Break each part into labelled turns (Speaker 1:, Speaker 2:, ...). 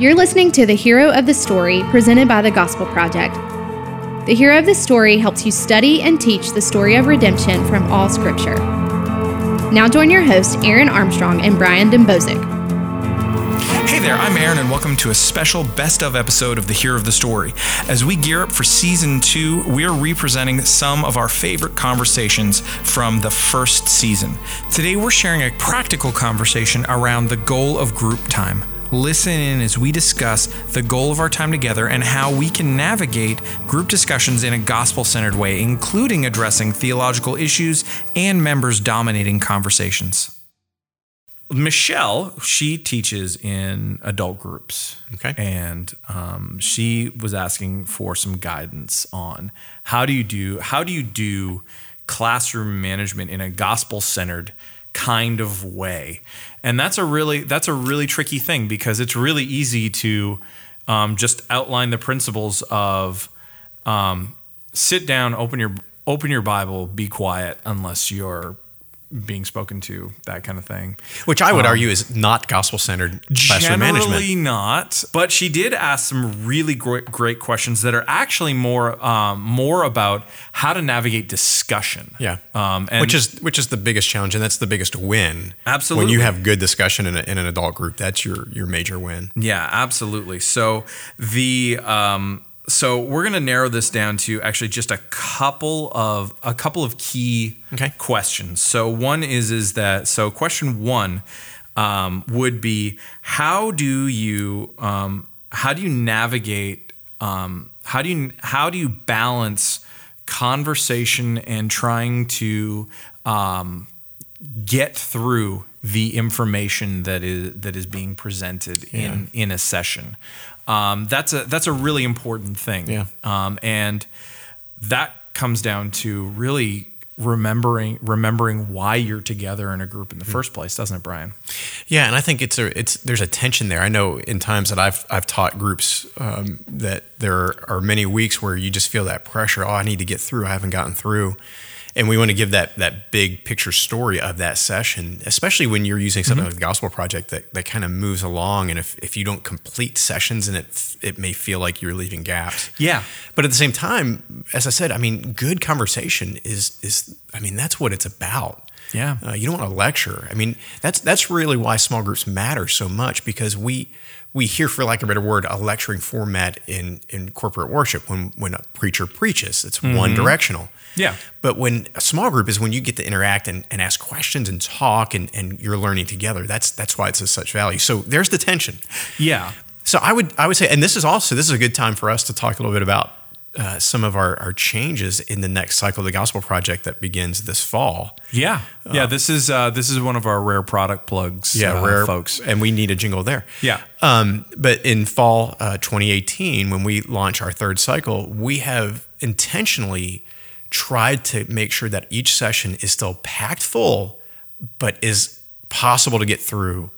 Speaker 1: You're listening to the Hero of the Story presented by the Gospel Project. The Hero of the Story helps you study and teach the story of redemption from all Scripture. Now join your hosts, Aaron Armstrong and Brian Dembowczyk.
Speaker 2: Hey there, I'm Aaron, and welcome to a special best of episode of The Hero of the Story. As we gear up for season two, we're representing some of our favorite conversations from the first season. Today, we're sharing a practical conversation around the goal of group time. Listen in as we discuss the goal of our time together and how we can navigate group discussions in a gospel centered way, including addressing theological issues and members dominating conversations. Michelle, she teaches in adult groups.
Speaker 3: Okay.
Speaker 2: And um, she was asking for some guidance on how do you do how do you do classroom management in a gospel centered kind of way, and that's a really that's a really tricky thing because it's really easy to um, just outline the principles of um, sit down, open your open your Bible, be quiet unless you're being spoken to, that kind of thing.
Speaker 3: Which I would um, argue is not gospel centered classroom
Speaker 2: management.
Speaker 3: Generally
Speaker 2: not, but she did ask some really great, great questions that are actually more um, more about how to navigate discussion.
Speaker 3: Yeah, um, which is which is the biggest challenge, and that's the biggest win.
Speaker 2: Absolutely,
Speaker 3: when you have good discussion in, a, in an adult group, that's your your major win.
Speaker 2: Yeah, absolutely. So the um, so we're going to narrow this down to actually just a couple of a couple of key
Speaker 3: okay.
Speaker 2: questions. So one is is that so question one um, would be how do you um, how do you navigate um, how do you how do you balance conversation and trying to um, get through the information that is that is being presented yeah. in in a session. Um, that's a that's a really important thing.
Speaker 3: Yeah.
Speaker 2: Um, and that comes down to really remembering remembering why you're together in a group in the mm-hmm. first place, doesn't it, Brian?
Speaker 3: Yeah, and I think it's a it's there's a tension there. I know in times that I've I've taught groups um, that there are many weeks where you just feel that pressure. Oh, I need to get through. I haven't gotten through and we want to give that that big picture story of that session, especially when you're using something mm-hmm. like the Gospel Project that, that kind of moves along. And if, if you don't complete sessions, and it it may feel like you're leaving gaps.
Speaker 2: Yeah.
Speaker 3: But at the same time, as I said, I mean, good conversation is is I mean that's what it's about.
Speaker 2: Yeah.
Speaker 3: Uh, you don't want to lecture. I mean, that's that's really why small groups matter so much because we we hear, for lack of a better word, a lecturing format in in corporate worship when when a preacher preaches. It's mm-hmm. one directional.
Speaker 2: Yeah.
Speaker 3: But when a small group is when you get to interact and, and ask questions and talk and, and you're learning together. That's that's why it's of such value. So there's the tension.
Speaker 2: Yeah.
Speaker 3: So I would I would say, and this is also this is a good time for us to talk a little bit about uh, some of our, our changes in the next cycle of the Gospel Project that begins this fall.
Speaker 2: Yeah, yeah. Uh, this is uh, this is one of our rare product plugs.
Speaker 3: Yeah,
Speaker 2: uh,
Speaker 3: rare
Speaker 2: folks,
Speaker 3: and we need a jingle there.
Speaker 2: Yeah.
Speaker 3: Um, but in fall uh, 2018, when we launch our third cycle, we have intentionally tried to make sure that each session is still packed full, but is possible to get through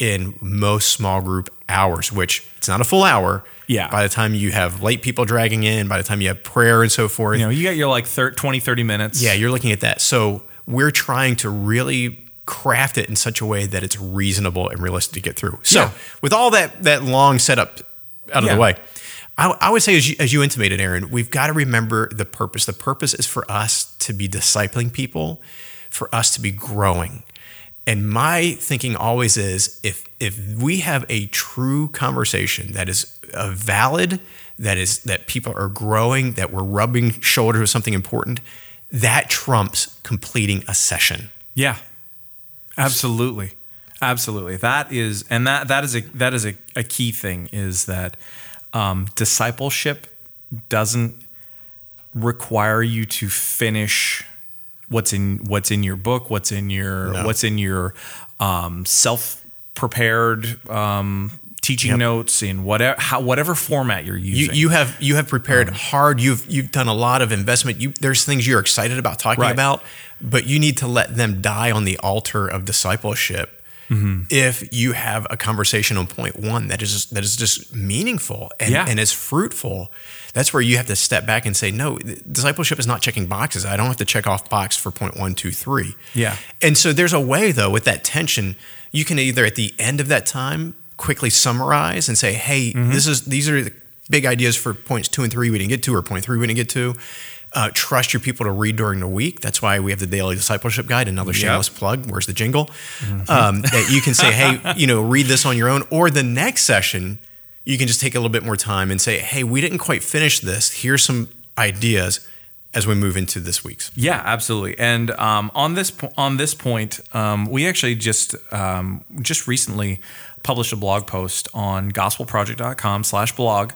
Speaker 3: in most small group hours, which it's not a full hour.
Speaker 2: Yeah.
Speaker 3: By the time you have late people dragging in, by the time you have prayer and so forth.
Speaker 2: You know, you got your like 30, 20, 30 minutes.
Speaker 3: Yeah, you're looking at that. So we're trying to really craft it in such a way that it's reasonable and realistic to get through. So yeah. with all that that long setup out of yeah. the way, I, I would say, as you, as you intimated, Aaron, we've got to remember the purpose. The purpose is for us to be discipling people, for us to be growing. And my thinking always is if if we have a true conversation that is a valid, that is that people are growing, that we're rubbing shoulders with something important, that trumps completing a session.
Speaker 2: Yeah. Absolutely. Absolutely. That is and that that is a that is a, a key thing is that um, discipleship doesn't require you to finish what's in what's in your book, what's in your no. what's in your um, self prepared um, teaching yep. notes in whatever how, whatever format you're using.
Speaker 3: You, you have you have prepared um, hard. You've you've done a lot of investment. You there's things you're excited about talking right. about, but you need to let them die on the altar of discipleship mm-hmm. if you have a conversation on point one that is just, that is just meaningful and,
Speaker 2: yeah.
Speaker 3: and is fruitful. That's where you have to step back and say, no, discipleship is not checking boxes. I don't have to check off box for point one, two, three.
Speaker 2: Yeah.
Speaker 3: And so there's a way though with that tension, you can either at the end of that time quickly summarize and say, "Hey, this is these are the big ideas for points two and three we didn't get to, or point three we didn't get to." Uh, trust your people to read during the week. That's why we have the daily discipleship guide. Another shameless plug. Where's the jingle? Um, that you can say, hey, you know, read this on your own. Or the next session, you can just take a little bit more time and say, hey, we didn't quite finish this. Here's some ideas as we move into this week's.
Speaker 2: Yeah, absolutely. And um, on this po- on this point, um, we actually just um, just recently published a blog post on gospelproject.com/blog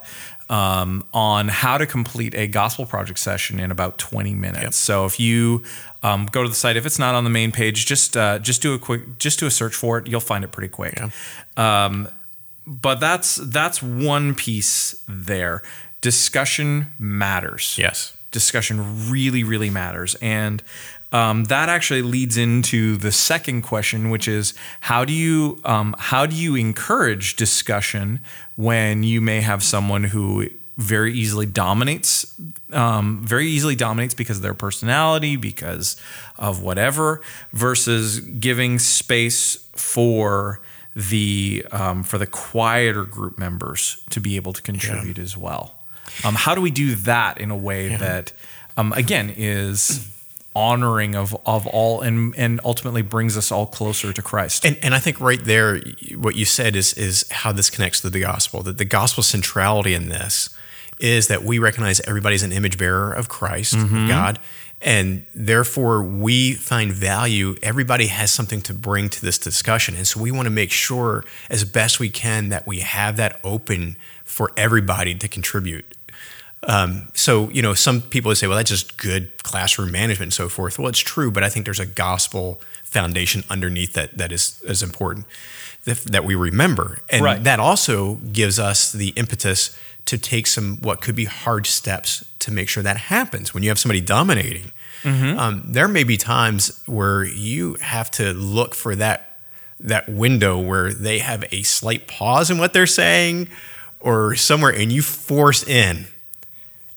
Speaker 2: um, on how to complete a gospel project session in about 20 minutes. So if you um, go to the site, if it's not on the main page, just uh, just do a quick just do a search for it. You'll find it pretty quick. Um, but that's that's one piece there. Discussion matters
Speaker 3: Yes.
Speaker 2: discussion really, really matters. And um, that actually leads into the second question, which is how do you um, how do you encourage discussion when you may have someone who very easily dominates, um, very easily dominates because of their personality, because of whatever, versus giving space for the um, for the quieter group members to be able to contribute as well. Um, how do we do that in a way that, um, again, is honoring of of all and and ultimately brings us all closer to Christ?
Speaker 3: And, and I think right there, what you said is is how this connects to the gospel. That the gospel centrality in this is that we recognize everybody's an image bearer of Christ, of mm-hmm. God, and therefore we find value. Everybody has something to bring to this discussion, and so we want to make sure, as best we can, that we have that open for everybody to contribute. Um, so, you know, some people would say, well, that's just good classroom management and so forth. Well, it's true, but I think there's a gospel foundation underneath that that is, is important that, that we remember. And
Speaker 2: Right.
Speaker 3: that also gives us the impetus to take some what could be hard steps to make sure that happens. When you have somebody dominating, um, there may be times where you have to look for that that window where they have a slight pause in what they're saying or somewhere and you force in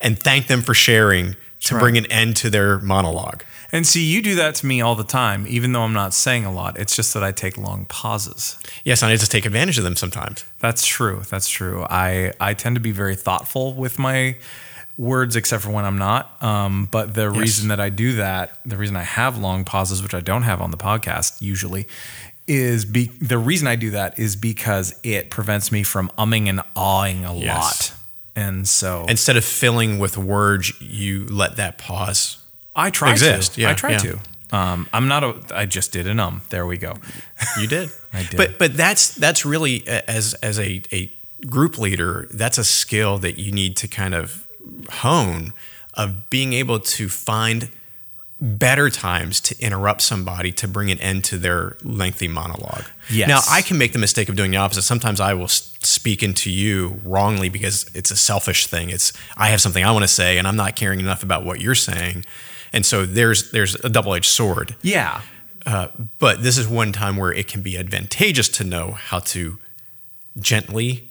Speaker 3: and thank them for sharing to
Speaker 2: right.
Speaker 3: bring an end to their monologue.
Speaker 2: And see, you do that to me all the time, even though I'm not saying a lot. It's just that I take long pauses.
Speaker 3: Yes, and I just take advantage of them sometimes.
Speaker 2: That's true. That's true. I I tend to be very thoughtful with my words, except for when I'm not. Um, but the reason that I do that, the reason I have long pauses, which I don't have on the podcast usually, is be the reason I do that is because it prevents me from umming and awing a
Speaker 3: Yes.
Speaker 2: lot. And so
Speaker 3: Instead of filling with words, you let that pause.
Speaker 2: I try
Speaker 3: exist.
Speaker 2: to.
Speaker 3: Yeah,
Speaker 2: I try
Speaker 3: yeah.
Speaker 2: to. Um, I'm not a. I just did an um. There we go.
Speaker 3: You did.
Speaker 2: I did.
Speaker 3: But but that's that's really as as a, a group leader, that's a skill that you need to kind of hone of being able to find better times to interrupt somebody to bring an end to their lengthy monologue.
Speaker 2: Yes.
Speaker 3: Now I can make the mistake of doing the opposite. Sometimes I will speak into you wrongly because it's a selfish thing. It's I have something I want to say and I'm not caring enough about what you're saying. And so there's there's a double-edged sword.
Speaker 2: Yeah.
Speaker 3: Uh, but this is one time where it can be advantageous to know how to gently,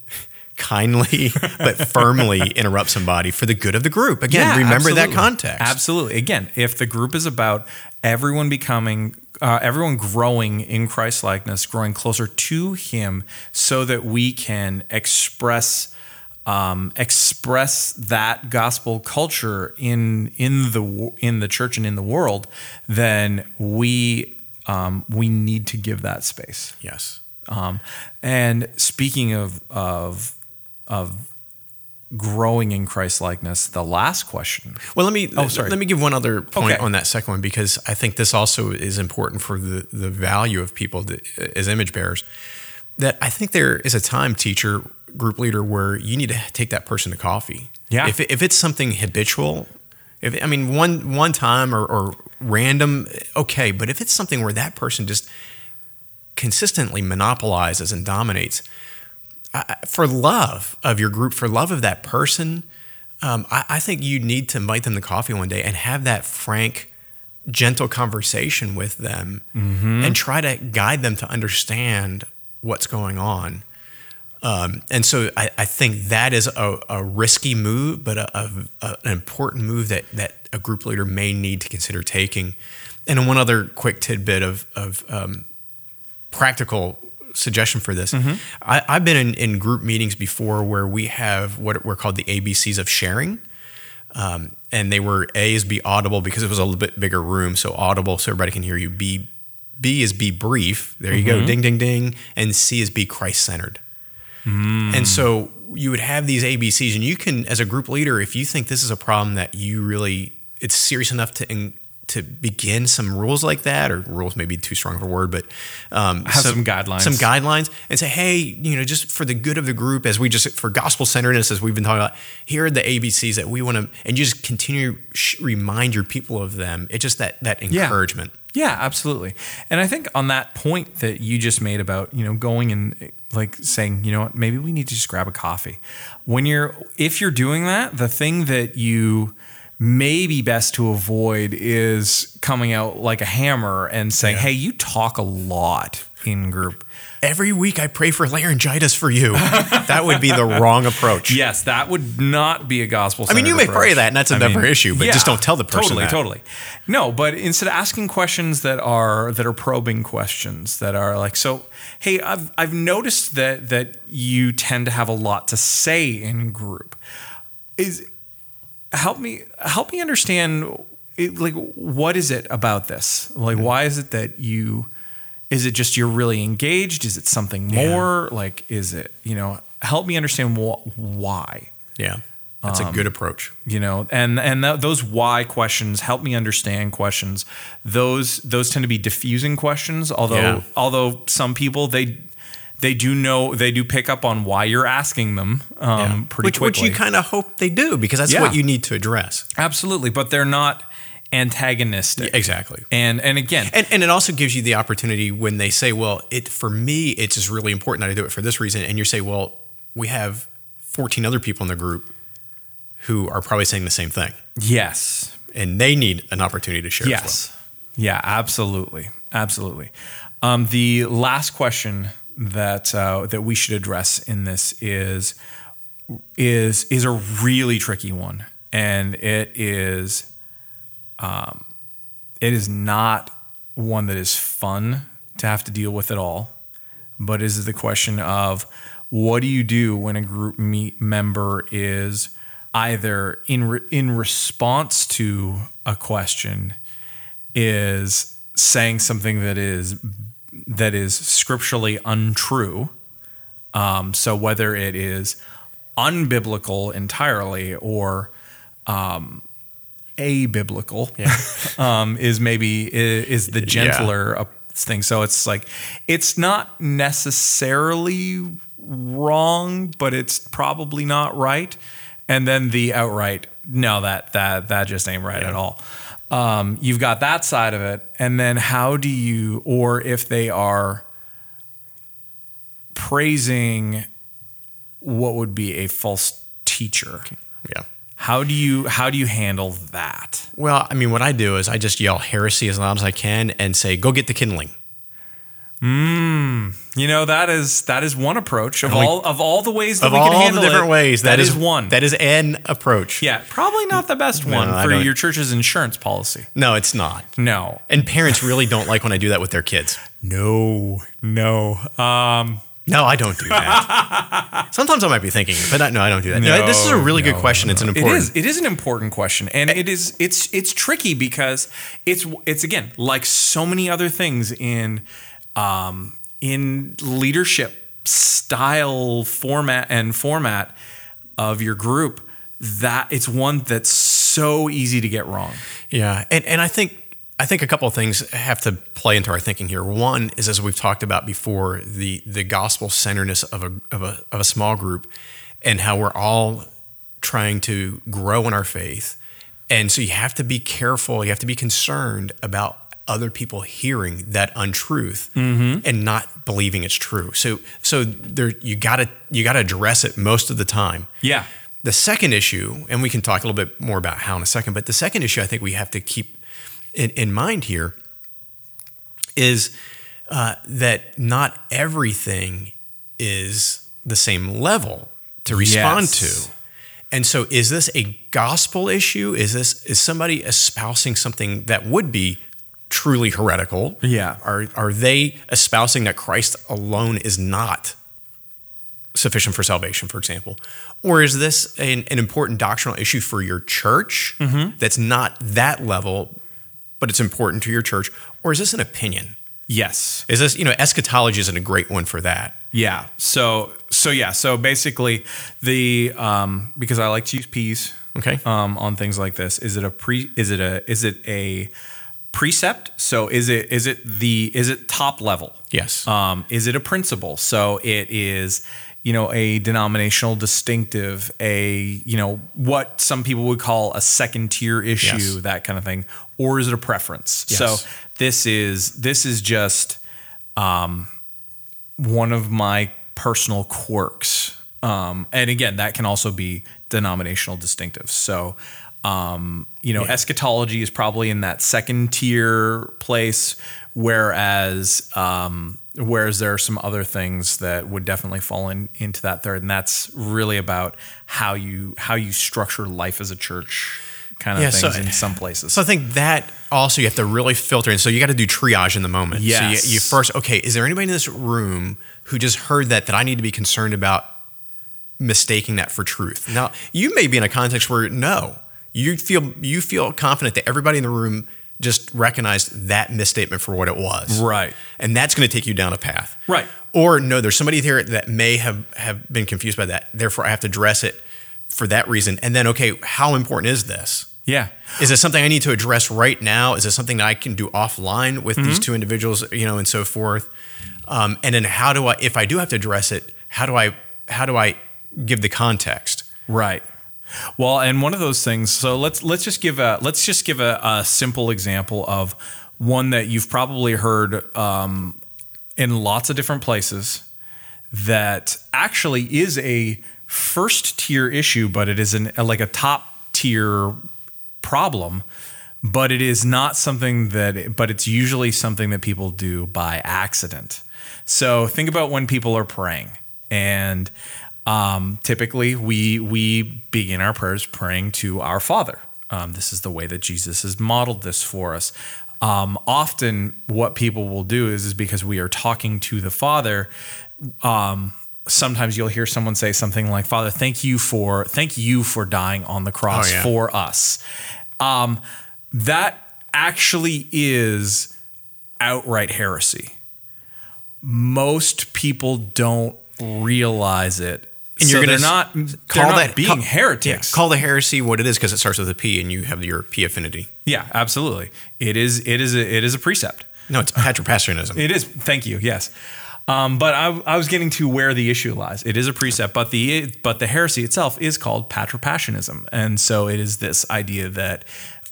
Speaker 3: kindly, but firmly interrupt somebody for the good of the group. Again,
Speaker 2: Yeah,
Speaker 3: remember that context.
Speaker 2: Absolutely. Again, if the group is about everyone becoming, uh, everyone growing in Christ likeness, growing closer to Him, so that we can express. Um, express that gospel culture in in the in the church and in the world, then we um, we need to give that space.
Speaker 3: Yes.
Speaker 2: Um, and speaking of of of growing in Christ likeness, the last question.
Speaker 3: Well, let me
Speaker 2: Oh, sorry.
Speaker 3: let me give one other point
Speaker 2: Okay.
Speaker 3: on that second one because I think this also is important for the the value of people that, as image bearers. That I think there is a time, teacher, group leader, where you need to take that person to coffee.
Speaker 2: Yeah.
Speaker 3: If if it's something habitual, if I mean one one time or, or random, okay. But if it's something where that person just consistently monopolizes and dominates, I- for love of your group, for love of that person, um, I, I think you need to invite them to coffee one day and have that frank, gentle conversation with them and try to guide them to understand what's going on. Um, and so I, I think that is a, a risky move, but a, a, a- an important move that, that a group leader may need to consider taking. And one other quick tidbit of, of um, practical suggestion for this. Mm-hmm. I, I've been in, in group meetings before where we have what were called the ABCs of sharing. Um, and they were A is be audible because it was a little bit bigger room. So audible so everybody can hear you. B, B is be brief. There you go. Mm-hmm. Ding, ding, ding. And C is be Christ centered. Mm. And so you would have these ABCs, and you can, as a group leader, if you think this is a problem that you really, it's serious enough to in, to begin some rules like that, or rules may be too strong of a word, but um,
Speaker 2: Have some guidelines.
Speaker 3: some guidelines, and say, hey, you know, just for the good of the group, as we just for gospel centeredness, as we've been talking about, here are the ABCs that we want to, and you just continue sh- remind your people of them. It's just that that
Speaker 2: Yeah.
Speaker 3: encouragement.
Speaker 2: Yeah, absolutely. And I think on that point that you just made about, you know, going and like saying, you know what, maybe we need to just grab a coffee. When you're if you're doing that, the thing that you may be best to avoid is coming out like a hammer and saying, "Hey, you talk a lot in group."
Speaker 3: Every week, I pray for laryngitis for you. that would be the wrong approach.
Speaker 2: Yes, that would not be a gospel.
Speaker 3: I mean, you may pray that, and that's another issue, but just don't tell the person
Speaker 2: Totally,
Speaker 3: that.
Speaker 2: totally. No, but instead of asking questions that are that are probing questions that are like, so, hey, I've I've noticed that that you tend to have a lot to say in group. Is help me help me understand it, like what is it about this? Like, why is it that you? Is it just you're really engaged? Is it something more? Like, is it you know? Help me understand wh- why
Speaker 3: Yeah, that's
Speaker 2: Um,
Speaker 3: a good approach.
Speaker 2: you know and and th- those why questions help me understand questions those those tend to be diffusing questions although
Speaker 3: Yeah.
Speaker 2: although some people they they do know they do pick up on why you're asking them um
Speaker 3: Yeah.
Speaker 2: pretty
Speaker 3: which, which
Speaker 2: quickly
Speaker 3: you kind of hope they do because that's
Speaker 2: Yeah.
Speaker 3: what you need to address.
Speaker 2: absolutely but they're not antagonistic
Speaker 3: Exactly.
Speaker 2: and and again
Speaker 3: And, and it also gives you the opportunity when they say, well, it for me, it's just really important that I do it for this reason. And you say, well, we have 14 other people in the group who are probably saying the same thing.
Speaker 2: yes
Speaker 3: And they need an opportunity to share as
Speaker 2: Yes. Yeah, absolutely, absolutely. Um, the last question that uh, that we should address in this is is is a really tricky one, and it is um, it is not one that is fun to have to deal with at all, but is the question of what do you do when a group member is either in re- in response to a question is saying something that is that is scripturally untrue. Um, so whether it is unbiblical entirely or um, abiblical um, is maybe is, is the gentler uh, thing. So it's like it's not necessarily wrong, but it's probably not right. And then the outright no, that that that just ain't right at all. Um, you've got that side of it, and then how do you, or if they are praising what would be a false teacher.
Speaker 3: Yeah.
Speaker 2: how do you how do you handle that?
Speaker 3: Well, I mean, what I do is I just yell heresy as loud as I can and say, go get the kindling.
Speaker 2: You know that is that is one approach of
Speaker 3: we-
Speaker 2: all of all the ways that
Speaker 3: Of
Speaker 2: we
Speaker 3: all
Speaker 2: can
Speaker 3: the
Speaker 2: handle
Speaker 3: different
Speaker 2: it,
Speaker 3: ways,
Speaker 2: that is, one.
Speaker 3: That is an approach.
Speaker 2: yeah, probably not the best one
Speaker 3: I
Speaker 2: for your church's insurance policy.
Speaker 3: No, it's not.
Speaker 2: No,
Speaker 3: And parents really don't like when I do that with their kids.
Speaker 2: no, no. Um,
Speaker 3: No, I don't do that. Sometimes I might be thinking, but I, no, I don't do that. No, this is a really good
Speaker 2: no,
Speaker 3: question. It's an important.
Speaker 2: is. It is an important question, and it is. It's it's tricky because it's it's again like so many other things in um, in leadership style format and format of your group that it's one that's so easy to get wrong.
Speaker 3: Yeah, and and I think I think a couple of things have to play into our thinking here. One is as we've talked about before, the the gospel centeredness of a of a of a small group, and how we're all trying to grow in our faith, and so you have to be careful. You have to be concerned about other people hearing that untruth and not believing it's true. So so there you gotta you gotta address it most of the time.
Speaker 2: Yeah.
Speaker 3: The second issue, and we can talk a little bit more about how in a second, but the second issue I think we have to keep in, in mind here is uh, that not everything is the same level to respond
Speaker 2: Yes.
Speaker 3: to. And so is this a gospel issue? Is this is somebody espousing something that would be truly heretical?
Speaker 2: Yeah.
Speaker 3: Are are they espousing that Christ alone is not sufficient for salvation, for example? Or is this an, an important doctrinal issue for your church
Speaker 2: Mm-hmm.
Speaker 3: that's not that level, but it's important to your church? Or is this an opinion?
Speaker 2: Yes.
Speaker 3: Is this, you know, eschatology isn't a great one for that.
Speaker 2: Yeah. So so yeah. So basically, the um, because I like to use P's.
Speaker 3: Okay.
Speaker 2: Um, on things like this, is it a pre? Is it a? Is it a precept? So is it is it the is it top level?
Speaker 3: Yes.
Speaker 2: Um, is it a principle? So it is, you know, a denominational distinctive, a you know what some people would call a second tier issue,
Speaker 3: Yes.
Speaker 2: that kind of thing, or is it a preference?
Speaker 3: Yes.
Speaker 2: So this is this is just um, one of my personal quirks, um, and again, that can also be denominational distinctive. So. Um, you know,
Speaker 3: Yeah.
Speaker 2: eschatology is probably in that second tier place, whereas um, whereas there are some other things that would definitely fall in, into that third, and that's really about how you how you structure life as a church, kind of
Speaker 3: Yeah, so-
Speaker 2: things in some places.
Speaker 3: So I think that also you have to really filter in. So you got to do triage in the moment.
Speaker 2: Yes.
Speaker 3: So you, you first, okay, is there anybody in this room who just heard that that I need to be concerned about mistaking that for truth? Now you may be in a context where no, you feel you feel confident that everybody in the room just recognized that misstatement for what it was.
Speaker 2: Right.
Speaker 3: And that's going to take you down a path.
Speaker 2: Right.
Speaker 3: Or no, there's somebody here that may have, have been confused by that. Therefore, I have to address it for that reason. And then, okay, how important is this?
Speaker 2: yeah,
Speaker 3: Is it something I need to address right now? Is it something that I can do offline with
Speaker 2: Mm-hmm.
Speaker 3: these two individuals, you know, and so forth? Um, and then how do I, if I do have to address it, how do I, how do I give the context?
Speaker 2: Right. Well, and one of those things. So let's let's just give a let's just give a, a simple example of one that you've probably heard um, in lots of different places that actually is a first tier issue, but it is an like a top tier problem. But it is not something that, but it's usually something that people do by accident. So think about when people are praying, and um, typically we we begin our prayers praying to our Father. Um, this is the way that Jesus has modeled this for us. Um, often, what people will do is, is because we are talking to the Father. Um, sometimes you'll hear someone say something like, "Father, thank you for thank you for dying on the cross
Speaker 3: Oh, yeah.
Speaker 2: for us." Um, that actually is outright heresy. Most people don't realize it.
Speaker 3: And
Speaker 2: so
Speaker 3: you're
Speaker 2: they're
Speaker 3: gonna
Speaker 2: not they're not being
Speaker 3: call-
Speaker 2: heretics.
Speaker 3: yeah, call the heresy what it is because it starts with a P and you have your P affinity.
Speaker 2: Yeah, absolutely. It is it is a, it is a precept.
Speaker 3: No, it's patripassianism.
Speaker 2: It is. Thank you. Yes. Um, but I, I was getting to where the issue lies. It is a precept, but the but the heresy itself is called patripassianism, and so it is this idea that,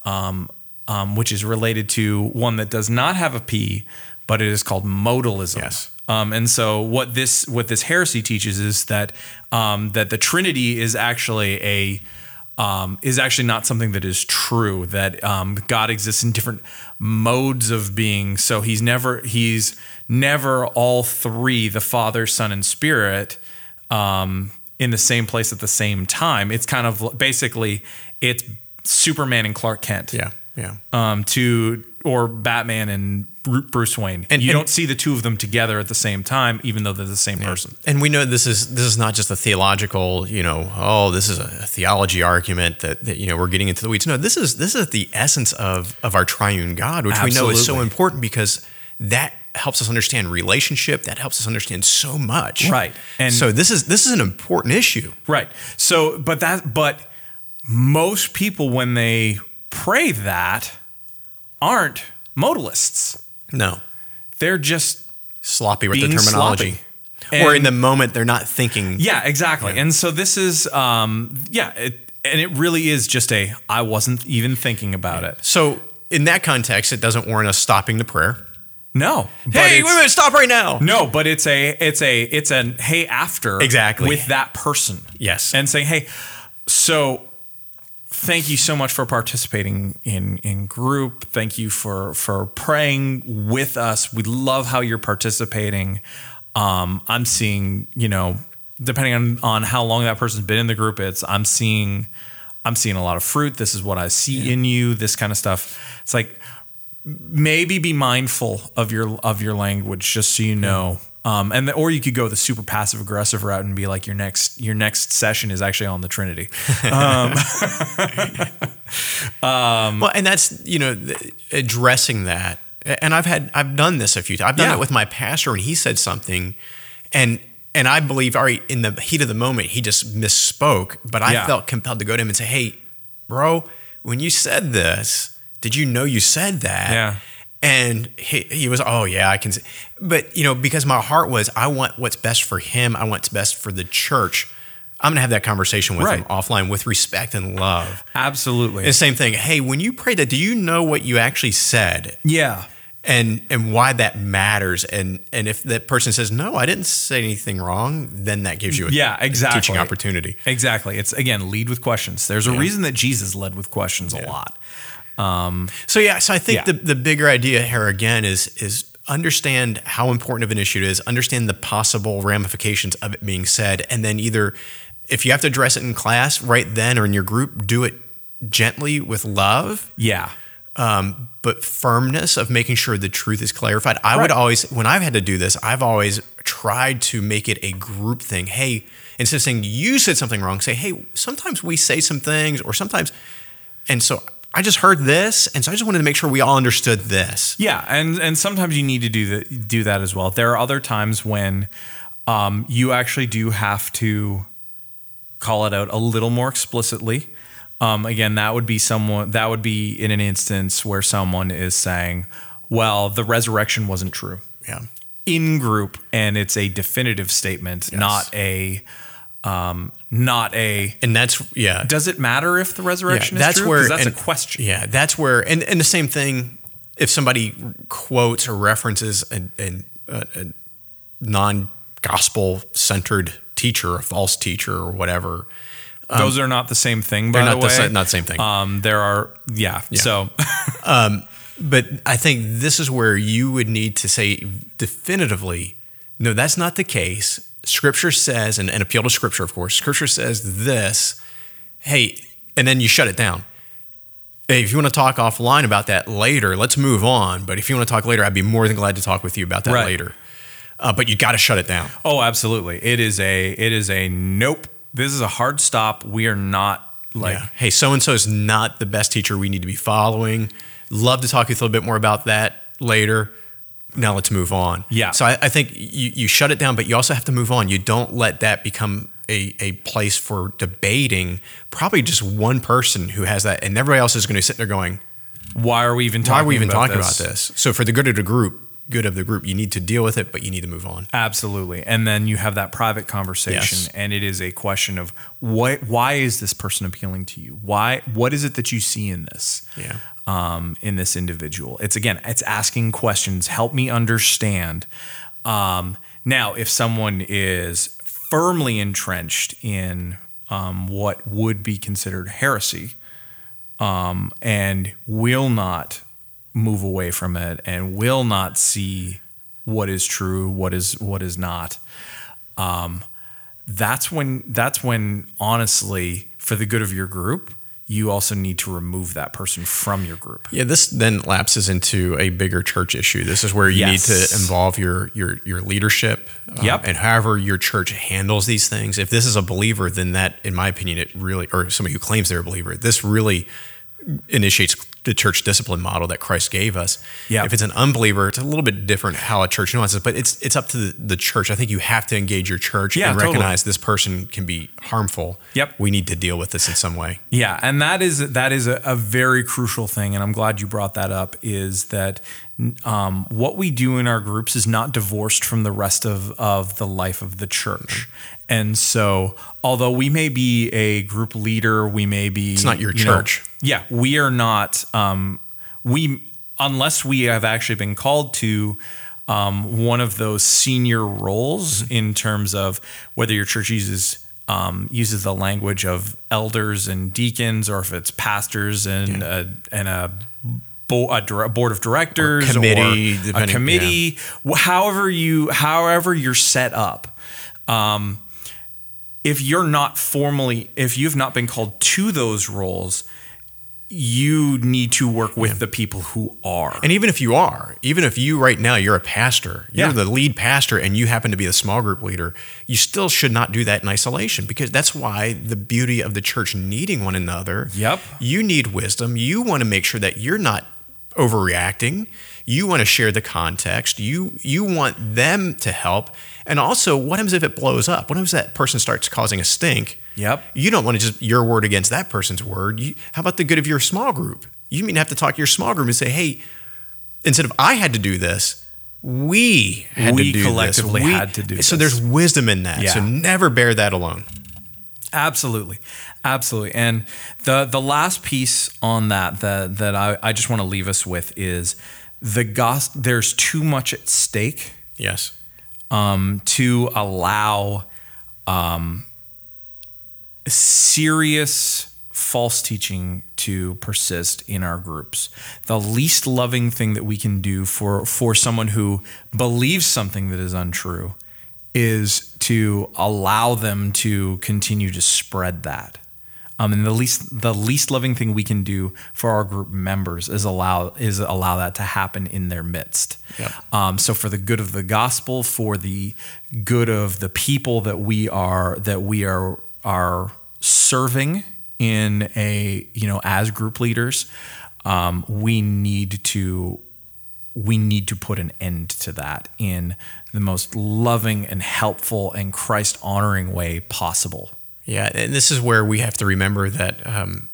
Speaker 2: um, um, which is related to one that does not have a P, but it is called modalism.
Speaker 3: Yes.
Speaker 2: Um, and so what this what this heresy teaches is that um, that the Trinity is actually a um, is actually not something that is true. That um, God exists in different modes of being. So he's never he's never all three, the Father, Son, and Spirit, um, in the same place at the same time. It's kind of basically it's Superman and Clark Kent.
Speaker 3: yeah, yeah.
Speaker 2: Um, to or Batman and Bruce Wayne.
Speaker 3: And-
Speaker 2: you
Speaker 3: and-
Speaker 2: don't see the two of them together at the same time, even though they're the same person.
Speaker 3: And we know this is this is not just a theological, you know, oh, this is a theology argument that, that you know we're getting into the weeds. No, this is this is the essence of of our triune God, which we know is so important because that helps us understand relationship. That helps us understand so much.
Speaker 2: Right. And
Speaker 3: so this is this is an important issue.
Speaker 2: Right. So, but that, but most people when they pray that aren't modalists.
Speaker 3: No,
Speaker 2: They're just
Speaker 3: sloppy with the terminology.
Speaker 2: sloppy.
Speaker 3: or in the moment they're not thinking.
Speaker 2: yeah, exactly. And so this is, um, yeah, it, and it really is just a I wasn't even thinking about it.
Speaker 3: So in that context, it doesn't warrant us stopping the prayer.
Speaker 2: No.
Speaker 3: hey, wait a minute, stop right now.
Speaker 2: No, but it's a it's a it's an hey after
Speaker 3: Exactly.
Speaker 2: with that person.
Speaker 3: Yes.
Speaker 2: And saying, "Hey, so thank you so much for participating in in group. Thank you for for praying with us. We love how you're participating. Um I'm seeing, you know, depending on on how long that person's been in the group, it's I'm seeing I'm seeing a lot of fruit. This is what I see in you, this kind of stuff. It's like maybe be mindful of your of your language, just so you know. Um, and the, or you could go the super passive aggressive route and be like your next your next session is actually on the Trinity. Um,
Speaker 3: well, and that's you know addressing that. And I've had I've done this a few times. I've done
Speaker 2: Yeah.
Speaker 3: it with my pastor, and he said something, and and I believe, right, in the heat of the moment, he just misspoke. But I
Speaker 2: Yeah.
Speaker 3: felt compelled to go to him and say, "Hey, bro, when you said this, did you know you said that?"
Speaker 2: Yeah.
Speaker 3: And he, he was, oh yeah, I can see. But you know, because my heart was, I want what's best for him. I want what's best for the church. I'm gonna have that conversation with him offline with respect and love.
Speaker 2: absolutely.
Speaker 3: And same thing. Hey, when you pray that, do you know what you actually said
Speaker 2: yeah.
Speaker 3: and and why that matters? And and if that person says no, I didn't say anything wrong, then that gives you a
Speaker 2: Yeah, exactly.
Speaker 3: teaching opportunity.
Speaker 2: Exactly. It's again lead with questions. There's a reason that Jesus led with questions a lot.
Speaker 3: So yeah, so I think
Speaker 2: Yeah.
Speaker 3: the the bigger idea here again is is understand how important of an issue it is, understand the possible ramifications of it being said, and then either if you have to address it in class right then or in your group, do it gently with love.
Speaker 2: Yeah.
Speaker 3: um, but firmness of making sure the truth is clarified. I
Speaker 2: Right.
Speaker 3: would always, when I've had to do this, I've always tried to make it a group thing. Hey, instead of saying you said something wrong, say, hey, sometimes we say some things, or sometimes, and so I just heard this, and so I just wanted to make sure we all understood this.
Speaker 2: Yeah, and and sometimes you need to do that do that as well. There are other times when um, you actually do have to call it out a little more explicitly. Um, again, that would be someone that would be in an instance where someone is saying, "Well, the resurrection wasn't true."
Speaker 3: Yeah.
Speaker 2: in group and it's a definitive statement, not a um, not a
Speaker 3: And that's, yeah.
Speaker 2: does it matter if the resurrection
Speaker 3: that's
Speaker 2: is true?
Speaker 3: where
Speaker 2: that's
Speaker 3: and-
Speaker 2: a question.
Speaker 3: Yeah, that's where, and, and the same thing. If somebody quotes or references a, a, a, non-gospel centered teacher, a false teacher, or whatever,
Speaker 2: Those are not the same thing, by the
Speaker 3: not the
Speaker 2: way.
Speaker 3: sa- not the same thing.
Speaker 2: Um, there are, yeah. So,
Speaker 3: but I think this is where you would need to say definitively, no, that's not the case. Scripture says, and, and appeal to Scripture, of course. Scripture says this. Hey, and then you shut it down. Hey, if you want to talk offline about that later, let's move on. But if you want to talk later, I'd be more than glad to talk with you about that
Speaker 2: Right.
Speaker 3: later. Uh, but you got to shut it down.
Speaker 2: oh, absolutely. It is a, it is a nope. This is a hard stop. We are not like,
Speaker 3: yeah. Hey, so and so is not the best teacher we need to be following. Love to talk with you a little bit more about that later. Now let's move on.
Speaker 2: Yeah.
Speaker 3: So I, I think you, you shut it down, but you also have to move on. You don't let that become a, a place for debating. Probably just one person who has that, and everybody else is going to sit there going,
Speaker 2: why are we even
Speaker 3: "Why
Speaker 2: talking?
Speaker 3: are we even
Speaker 2: about
Speaker 3: talking
Speaker 2: this?
Speaker 3: about this?" So for the good of the group, good of the group, you need to deal with it, but you need to move on.
Speaker 2: Absolutely. And then you have that private conversation
Speaker 3: Yes.
Speaker 2: and it is a question of what why is this person appealing to you? Why what is it that you see in this?
Speaker 3: Yeah.
Speaker 2: Um, in this individual. It's again, it's asking questions, help me understand. Um, now, if someone is firmly entrenched in um, what would be considered heresy, um, and will not move away from it and will not see what is true, what is what is not. Um, that's when that's when honestly, for the good of your group, you also need to remove that person from your group.
Speaker 3: Yeah, this then lapses into a bigger church issue. This is where you
Speaker 2: Yes.
Speaker 3: need to involve your your your leadership, um,
Speaker 2: Yep.
Speaker 3: and however your church handles these things. If this is a believer, then that, in my opinion, it really, or somebody who claims they're a believer, this really initiates the church discipline model that Christ gave us.
Speaker 2: Yep.
Speaker 3: If it's an unbeliever, it's a little bit different how a church nuances, but it's it's up to the, the church. I think you have to engage your church
Speaker 2: Yeah,
Speaker 3: and
Speaker 2: totally.
Speaker 3: recognize this person can be harmful.
Speaker 2: Yep.
Speaker 3: we need to deal with this in some way.
Speaker 2: Yeah, and that is that is a, a very crucial thing, and I'm glad you brought that up. Is that um, what we do in our groups is not divorced from the rest of of the life of the church, and so although we may be a group leader, we may be it's
Speaker 3: not your church.
Speaker 2: yeah, we are not. Um, we unless we have actually been called to um, one of those senior roles
Speaker 3: Mm-hmm.
Speaker 2: in terms of whether your church uses um, uses the language of elders and deacons, or if it's pastors and a, and a, bo- a board of directors
Speaker 3: committee,
Speaker 2: or a committee, wh- however you however you're set up. Um, if you're not formally, if you've not been called to those roles, you need to work with the people who are.
Speaker 3: And even if you are, even if you right now you're a pastor, you're
Speaker 2: Yeah.
Speaker 3: the lead pastor and you happen to be the small group leader, you still should not do that in isolation because that's why the beauty of the church needing one another.
Speaker 2: Yep.
Speaker 3: You need wisdom. You want to make sure that you're not overreacting. You want to share the context. You you want them to help. And also, what happens if it blows up? What happens if that person starts causing a stink?
Speaker 2: Yep.
Speaker 3: You don't want to just your word against that person's word. You, how about the good of your small group? You mean have to talk to your small group and say, hey, instead of I had to do this, we had
Speaker 2: We
Speaker 3: to do
Speaker 2: collectively
Speaker 3: this. We-
Speaker 2: had to do
Speaker 3: So
Speaker 2: this.
Speaker 3: there's wisdom in that. So never bear that alone.
Speaker 2: Absolutely, absolutely. And the the last piece on that that that I, I just want to leave us with is the gos. There's too much at stake
Speaker 3: Yes.
Speaker 2: Um, to allow um, serious false teaching to persist in our groups. The least loving thing that we can do for for someone who believes something that is untrue is to allow them to continue to spread that. Um, and the least the least loving thing we can do for our group members is allow is allow that to happen in their midst.
Speaker 3: Yep.
Speaker 2: Um, so for the good of the gospel, for the good of the people that we are that we are are serving in a you know as group leaders, um, we need to we need to put an end to that in the most loving and helpful and Christ honoring way possible.
Speaker 3: Yeah, and this is where we have to remember that um,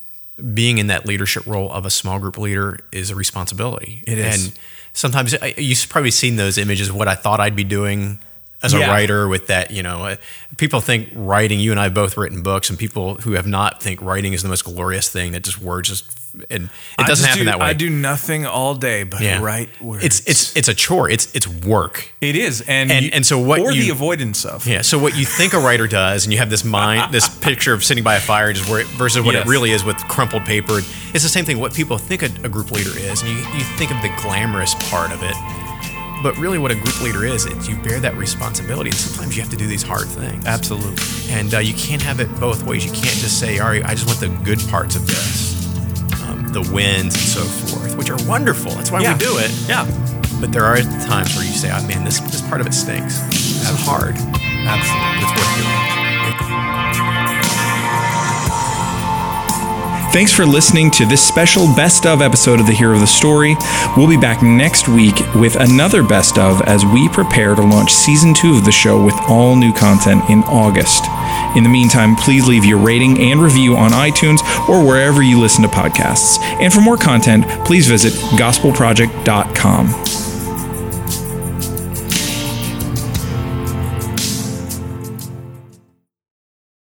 Speaker 3: being in that leadership role of a small group leader is a responsibility.
Speaker 2: It is.
Speaker 3: and sometimes I- you've probably seen those images of what I thought I'd be doing as a writer with that. You know, uh, people think writing. You and I have both written books, and people who have not think writing is the most glorious thing. That just words just and it doesn't happen
Speaker 2: do-
Speaker 3: that way.
Speaker 2: I do nothing all day but
Speaker 3: Yeah.
Speaker 2: write words.
Speaker 3: It's it's it's a chore. It's it's work.
Speaker 2: it is, and
Speaker 3: And-
Speaker 2: you-
Speaker 3: and so what
Speaker 2: or the
Speaker 3: you-
Speaker 2: avoidance of
Speaker 3: Yeah. So what you think a writer does, and you have this mind, this picture of sitting by a fire, just where versus what
Speaker 2: Yes.
Speaker 3: it really is with crumpled paper. It's the same thing. What people think a, a group leader is, and you you think of the glamorous part of it, but really what a group leader is, is you bear that responsibility, and sometimes you have to do these hard things.
Speaker 2: absolutely.
Speaker 3: And uh, you can't have it both ways. You can't just say, "All right, I just want the good parts of this." The winds and so forth, which are wonderful. That's why
Speaker 2: Yeah.
Speaker 3: we do it.
Speaker 2: Yeah,
Speaker 3: But there are times where you say, "Oh man, this this part of it stinks. This is hard."
Speaker 2: absolutely.
Speaker 3: It's worth doing.
Speaker 2: Thanks for listening to this special best of episode of The Hero of the Story. We'll be back next week with another best of as we prepare to launch season two of the show with all new content in August. In the meantime, please leave your rating and review on iTunes or wherever you listen to podcasts. And for more content, please visit gospelproject.com.